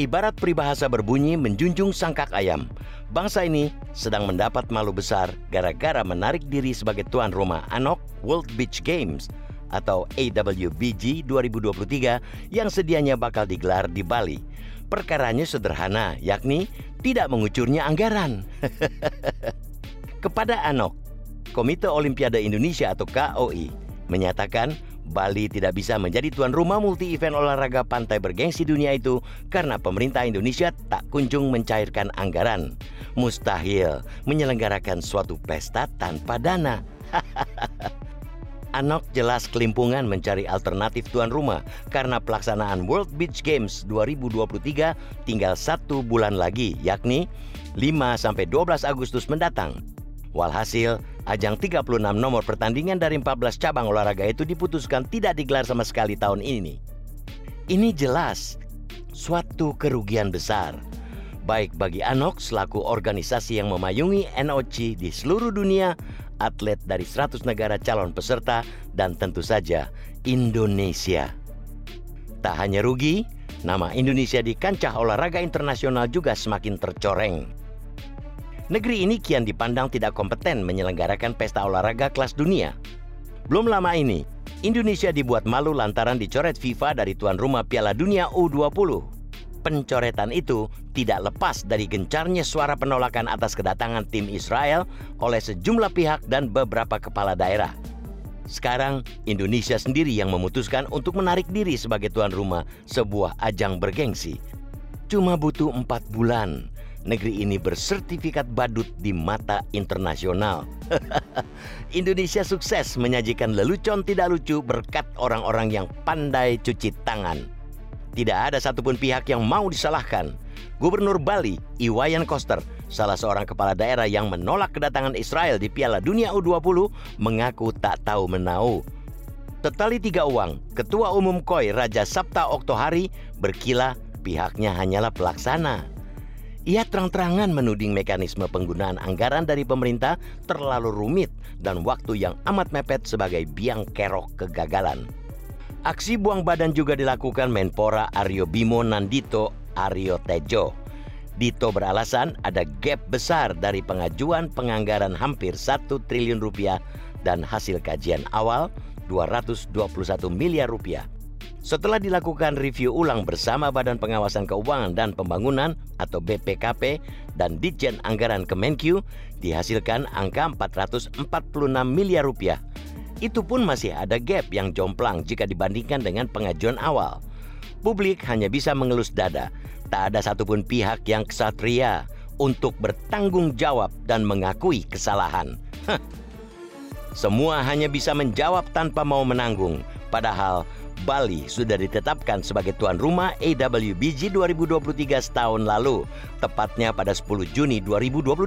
Ibarat peribahasa berbunyi menjunjung sangkak ayam. Bangsa ini sedang mendapat malu besar gara-gara menarik diri sebagai tuan rumah ANOK World Beach Games atau AWBG 2023 yang sedianya bakal digelar di Bali. Perkaranya sederhana, yakni tidak mengucurnya anggaran. Kepada ANOK, Komite Olimpiade Indonesia atau KOI, menyatakan Bali tidak bisa menjadi tuan rumah multi-event olahraga pantai bergengsi dunia itu karena pemerintah Indonesia tak kunjung mencairkan anggaran. Mustahil menyelenggarakan suatu pesta tanpa dana. Anok jelas kelimpungan mencari alternatif tuan rumah karena pelaksanaan World Beach Games 2023 tinggal satu bulan lagi, yakni 5-12 Agustus mendatang. Walhasil, ajang 36 nomor pertandingan dari 14 cabang olahraga itu diputuskan tidak digelar sama sekali tahun ini. Ini jelas suatu kerugian besar, baik bagi Anok selaku organisasi yang memayungi NOC di seluruh dunia, atlet dari 100 negara calon peserta, dan tentu saja Indonesia. Tak hanya rugi, nama Indonesia di kancah olahraga internasional juga semakin tercoreng. Negeri ini kian dipandang tidak kompeten menyelenggarakan pesta olahraga kelas dunia. Belum lama ini, Indonesia dibuat malu lantaran dicoret FIFA dari tuan rumah Piala Dunia U20. Pencoretan itu tidak lepas dari gencarnya suara penolakan atas kedatangan tim Israel oleh sejumlah pihak dan beberapa kepala daerah. Sekarang Indonesia sendiri yang memutuskan untuk menarik diri sebagai tuan rumah sebuah ajang bergengsi. Cuma butuh empat bulan negeri ini bersertifikat badut di mata internasional. Indonesia sukses menyajikan lelucon tidak lucu berkat orang-orang yang pandai cuci tangan. Tidak ada satupun pihak yang mau disalahkan. Gubernur Bali, Iwayan Koster, salah seorang kepala daerah yang menolak kedatangan Israel di Piala Dunia U20, mengaku tak tahu menau. Tetali tiga uang, Ketua Umum KOI Raja Sabta Oktohari berkila pihaknya hanyalah pelaksana. Ia terang-terangan menuding mekanisme penggunaan anggaran dari pemerintah terlalu rumit dan waktu yang amat mepet sebagai biang kerok kegagalan. Aksi buang badan juga dilakukan Menpora Aryo Bimo Nandito Aryo Tejo. Dito beralasan ada gap besar dari pengajuan penganggaran hampir 1 triliun rupiah dan hasil kajian awal 221 miliar rupiah. Setelah dilakukan review ulang bersama Badan Pengawasan Keuangan dan Pembangunan atau BPKP dan Ditjen Anggaran Kemenkyu, dihasilkan angka 446 miliar rupiah. Itu pun masih ada gap yang jomplang jika dibandingkan dengan pengajuan awal. Publik hanya bisa mengelus dada. Tak ada satupun pihak yang kesatria untuk bertanggung jawab dan mengakui kesalahan. Semua hanya bisa menjawab tanpa mau menanggung. Padahal Bali sudah ditetapkan sebagai tuan rumah AWBG 2023 setahun lalu, tepatnya pada 10 Juni 2022.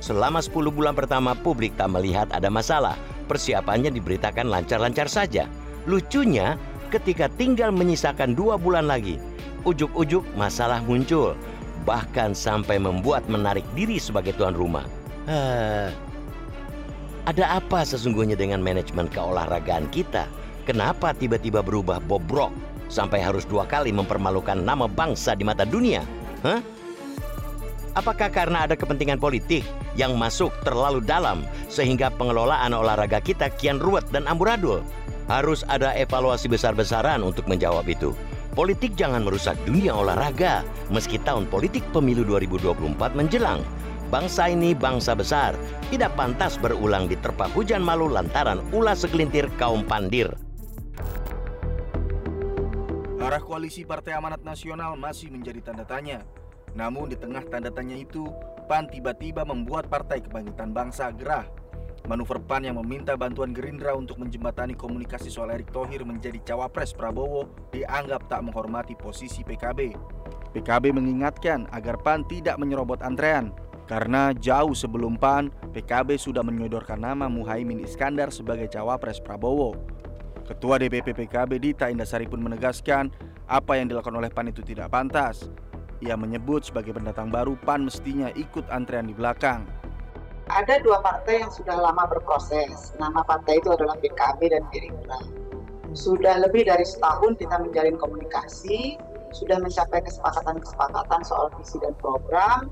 Selama 10 bulan pertama publik tak melihat ada masalah, persiapannya diberitakan lancar-lancar saja. Lucunya, ketika tinggal menyisakan dua bulan lagi, ujuk-ujuk masalah muncul, bahkan sampai membuat menarik diri sebagai tuan rumah. Uh, ada apa sesungguhnya dengan manajemen keolahragaan kita? Kenapa tiba-tiba berubah bobrok sampai harus dua kali mempermalukan nama bangsa di mata dunia? Hah? Apakah karena ada kepentingan politik yang masuk terlalu dalam sehingga pengelolaan olahraga kita kian ruwet dan amburadul? Harus ada evaluasi besar-besaran untuk menjawab itu. Politik jangan merusak dunia olahraga meski tahun politik pemilu 2024 menjelang. Bangsa ini bangsa besar, tidak pantas berulang diterpa hujan malu lantaran ulah segelintir kaum pandir. Arah koalisi Partai Amanat Nasional masih menjadi tanda tanya. Namun di tengah tanda tanya itu, PAN tiba-tiba membuat Partai Kebangkitan Bangsa gerah. Manuver PAN yang meminta bantuan Gerindra untuk menjembatani komunikasi soal Erick Thohir menjadi cawapres Prabowo dianggap tak menghormati posisi PKB. PKB mengingatkan agar PAN tidak menyerobot antrean karena jauh sebelum PAN, PKB sudah menyodorkan nama Muhaimin Iskandar sebagai cawapres Prabowo. Ketua DPP PKB Dita Indasari pun menegaskan apa yang dilakukan oleh PAN itu tidak pantas. Ia menyebut sebagai pendatang baru PAN mestinya ikut antrean di belakang. Ada dua partai yang sudah lama berproses. Nama partai itu adalah PKB dan Gerindra. Sudah lebih dari setahun kita menjalin komunikasi sudah mencapai kesepakatan-kesepakatan soal visi dan program,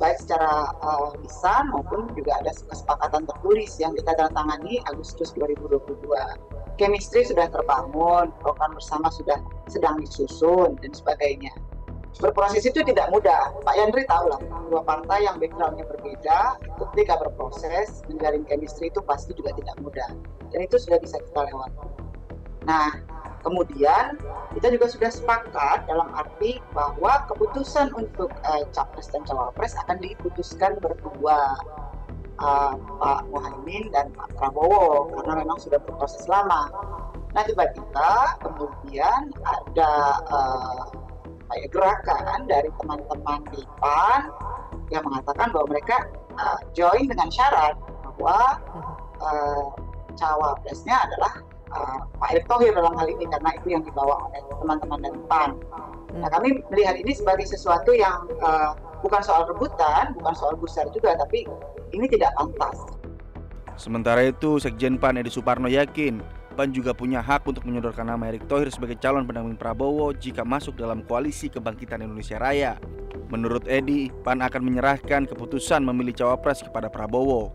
baik secara uh, lisan maupun juga ada kesepakatan tertulis yang kita tangani Agustus 2022. Chemistry sudah terbangun, program bersama sudah sedang disusun dan sebagainya berproses itu tidak mudah. Pak Yandri tahu lah, dua partai yang backgroundnya berbeda, ketika berproses menjalin chemistry itu pasti juga tidak mudah. Dan itu sudah bisa kita lewati. Nah, kemudian kita juga sudah sepakat dalam arti bahwa keputusan untuk uh, capres dan cawapres akan diputuskan berdua uh, Pak Muhaimin dan Pak Prabowo karena memang sudah berproses lama. Nah tiba-tiba kemudian ada uh, gerakan dari teman-teman di PAN yang mengatakan bahwa mereka uh, join dengan syarat bahwa uh, cawapresnya adalah uh, Pak Erick Thohir dalam hal ini karena itu yang dibawa oleh teman-teman dari PAN. Nah kami melihat ini sebagai sesuatu yang uh, bukan soal rebutan, bukan soal besar juga, tapi ini tidak pantas. Sementara itu, Sekjen PAN Edi Suparno yakin PAN juga punya hak untuk menyodorkan nama Erick Thohir sebagai calon pendamping Prabowo jika masuk dalam koalisi kebangkitan Indonesia Raya. Menurut Edi, PAN akan menyerahkan keputusan memilih cawapres kepada Prabowo.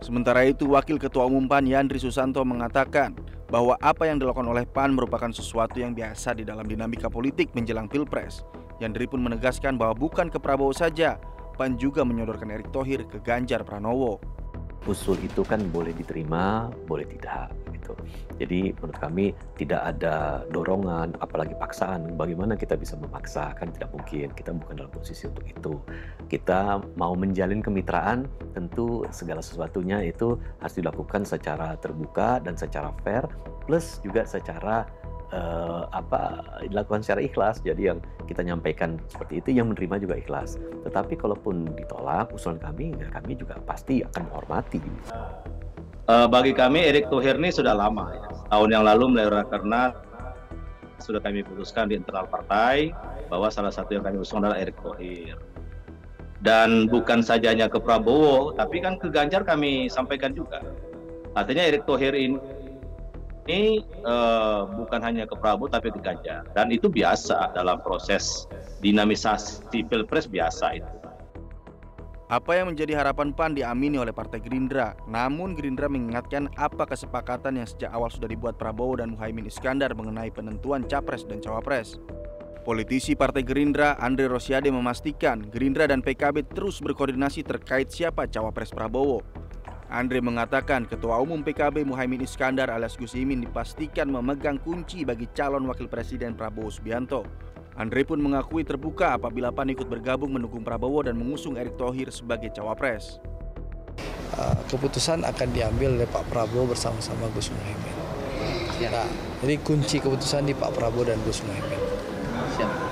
Sementara itu, Wakil Ketua Umum PAN Yandri Susanto mengatakan bahwa apa yang dilakukan oleh PAN merupakan sesuatu yang biasa di dalam dinamika politik menjelang Pilpres. Yandri pun menegaskan bahwa bukan ke Prabowo saja, PAN juga menyodorkan Erick Thohir ke Ganjar Pranowo. Usul itu kan boleh diterima, boleh tidak gitu. Jadi menurut kami tidak ada dorongan, apalagi paksaan. Bagaimana kita bisa memaksa? Kan tidak mungkin. Kita bukan dalam posisi untuk itu. Kita mau menjalin kemitraan, tentu segala sesuatunya itu harus dilakukan secara terbuka dan secara fair, plus juga secara uh, apa dilakukan secara ikhlas. Jadi yang kita nyampaikan seperti itu yang menerima juga ikhlas. Tetapi kalaupun ditolak usulan kami, ya kami juga pasti akan menghormati. Uh, bagi kami Erik Thohir ini sudah lama ya. Tahun yang lalu melalui karena sudah kami putuskan di internal partai bahwa salah satu yang kami usung adalah Erik Thohir. Dan bukan saja hanya ke Prabowo, tapi kan ke Ganjar kami sampaikan juga. Artinya Erik Thohir ini ini uh, bukan hanya ke Prabowo tapi ke Ganjar dan itu biasa dalam proses dinamisasi pilpres biasa itu. Apa yang menjadi harapan PAN diamini oleh Partai Gerindra. Namun Gerindra mengingatkan apa kesepakatan yang sejak awal sudah dibuat Prabowo dan Muhaimin Iskandar mengenai penentuan capres dan cawapres. Politisi Partai Gerindra Andre Rosiade memastikan Gerindra dan PKB terus berkoordinasi terkait siapa cawapres Prabowo. Andre mengatakan Ketua Umum PKB Muhaimin Iskandar alias Gus Imin dipastikan memegang kunci bagi calon wakil presiden Prabowo Subianto. Andre pun mengakui terbuka apabila PAN ikut bergabung mendukung Prabowo dan mengusung Erick Thohir sebagai cawapres. Uh, keputusan akan diambil oleh Pak Prabowo bersama-sama Gus Muhaimin. Nah, jadi kunci keputusan di Pak Prabowo dan Gus Muhaimin.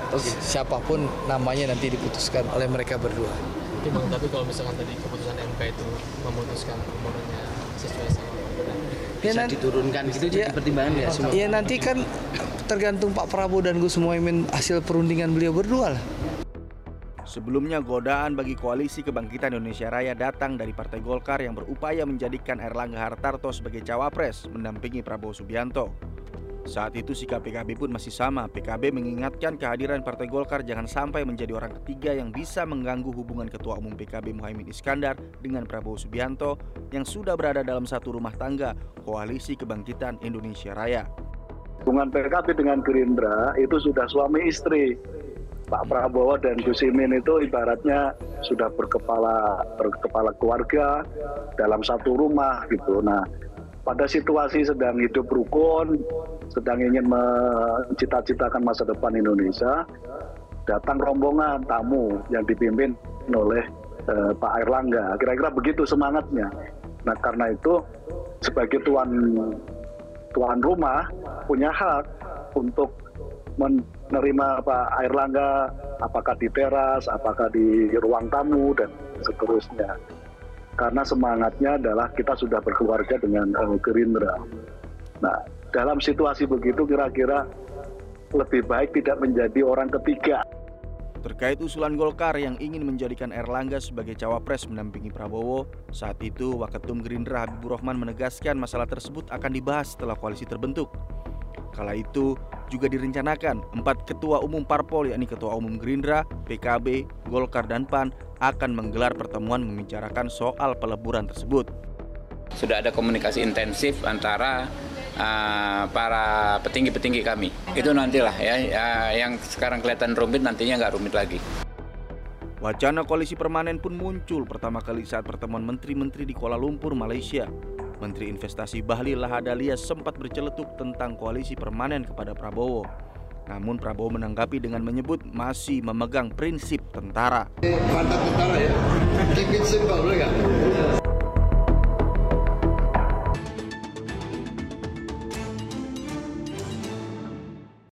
Terus siapa pun namanya nanti diputuskan oleh mereka berdua. Tapi bang, tapi kalau misalkan tadi keputusan MK itu memutuskan umurnya sesuai sama bisa ya, diturunkan gitu ya, jadi pertimbangan ya semua. Ya nanti kan tergantung Pak Prabowo dan Gus Muhaimin hasil perundingan beliau berdua lah. Sebelumnya godaan bagi koalisi kebangkitan Indonesia Raya datang dari Partai Golkar yang berupaya menjadikan Erlangga Hartarto sebagai cawapres mendampingi Prabowo Subianto. Saat itu sikap PKB pun masih sama. PKB mengingatkan kehadiran Partai Golkar jangan sampai menjadi orang ketiga yang bisa mengganggu hubungan Ketua Umum PKB Muhaimin Iskandar dengan Prabowo Subianto yang sudah berada dalam satu rumah tangga Koalisi Kebangkitan Indonesia Raya. Hubungan PKB dengan Gerindra itu sudah suami istri. Pak Prabowo dan Gus Imin itu ibaratnya sudah berkepala berkepala keluarga dalam satu rumah gitu. Nah, pada situasi sedang hidup rukun, sedang ingin mencita-citakan masa depan Indonesia, datang rombongan tamu yang dipimpin oleh eh, Pak Erlangga. Kira-kira begitu semangatnya. Nah karena itu sebagai tuan tuan rumah punya hak untuk menerima Pak Erlangga apakah di teras, apakah di ruang tamu dan seterusnya. Karena semangatnya adalah kita sudah berkeluarga dengan uh, Gerindra. Nah, dalam situasi begitu kira-kira lebih baik tidak menjadi orang ketiga. Terkait usulan Golkar yang ingin menjadikan Erlangga sebagai cawapres mendampingi Prabowo, saat itu Waketum Gerindra Habibur Rahman menegaskan masalah tersebut akan dibahas setelah koalisi terbentuk. Kala itu juga direncanakan empat ketua umum parpol yakni ketua umum Gerindra, PKB, Golkar dan PAN akan menggelar pertemuan membicarakan soal peleburan tersebut. Sudah ada komunikasi intensif antara uh, para petinggi-petinggi kami. Itu nantilah ya, ya yang sekarang kelihatan rumit nantinya nggak rumit lagi. Wacana koalisi permanen pun muncul pertama kali saat pertemuan menteri-menteri di Kuala Lumpur, Malaysia. Menteri Investasi Bahlil Lahadalia sempat berceletuk tentang koalisi permanen kepada Prabowo. Namun Prabowo menanggapi dengan menyebut masih memegang prinsip tentara. Mantap tentara ya. Keep it simple, boleh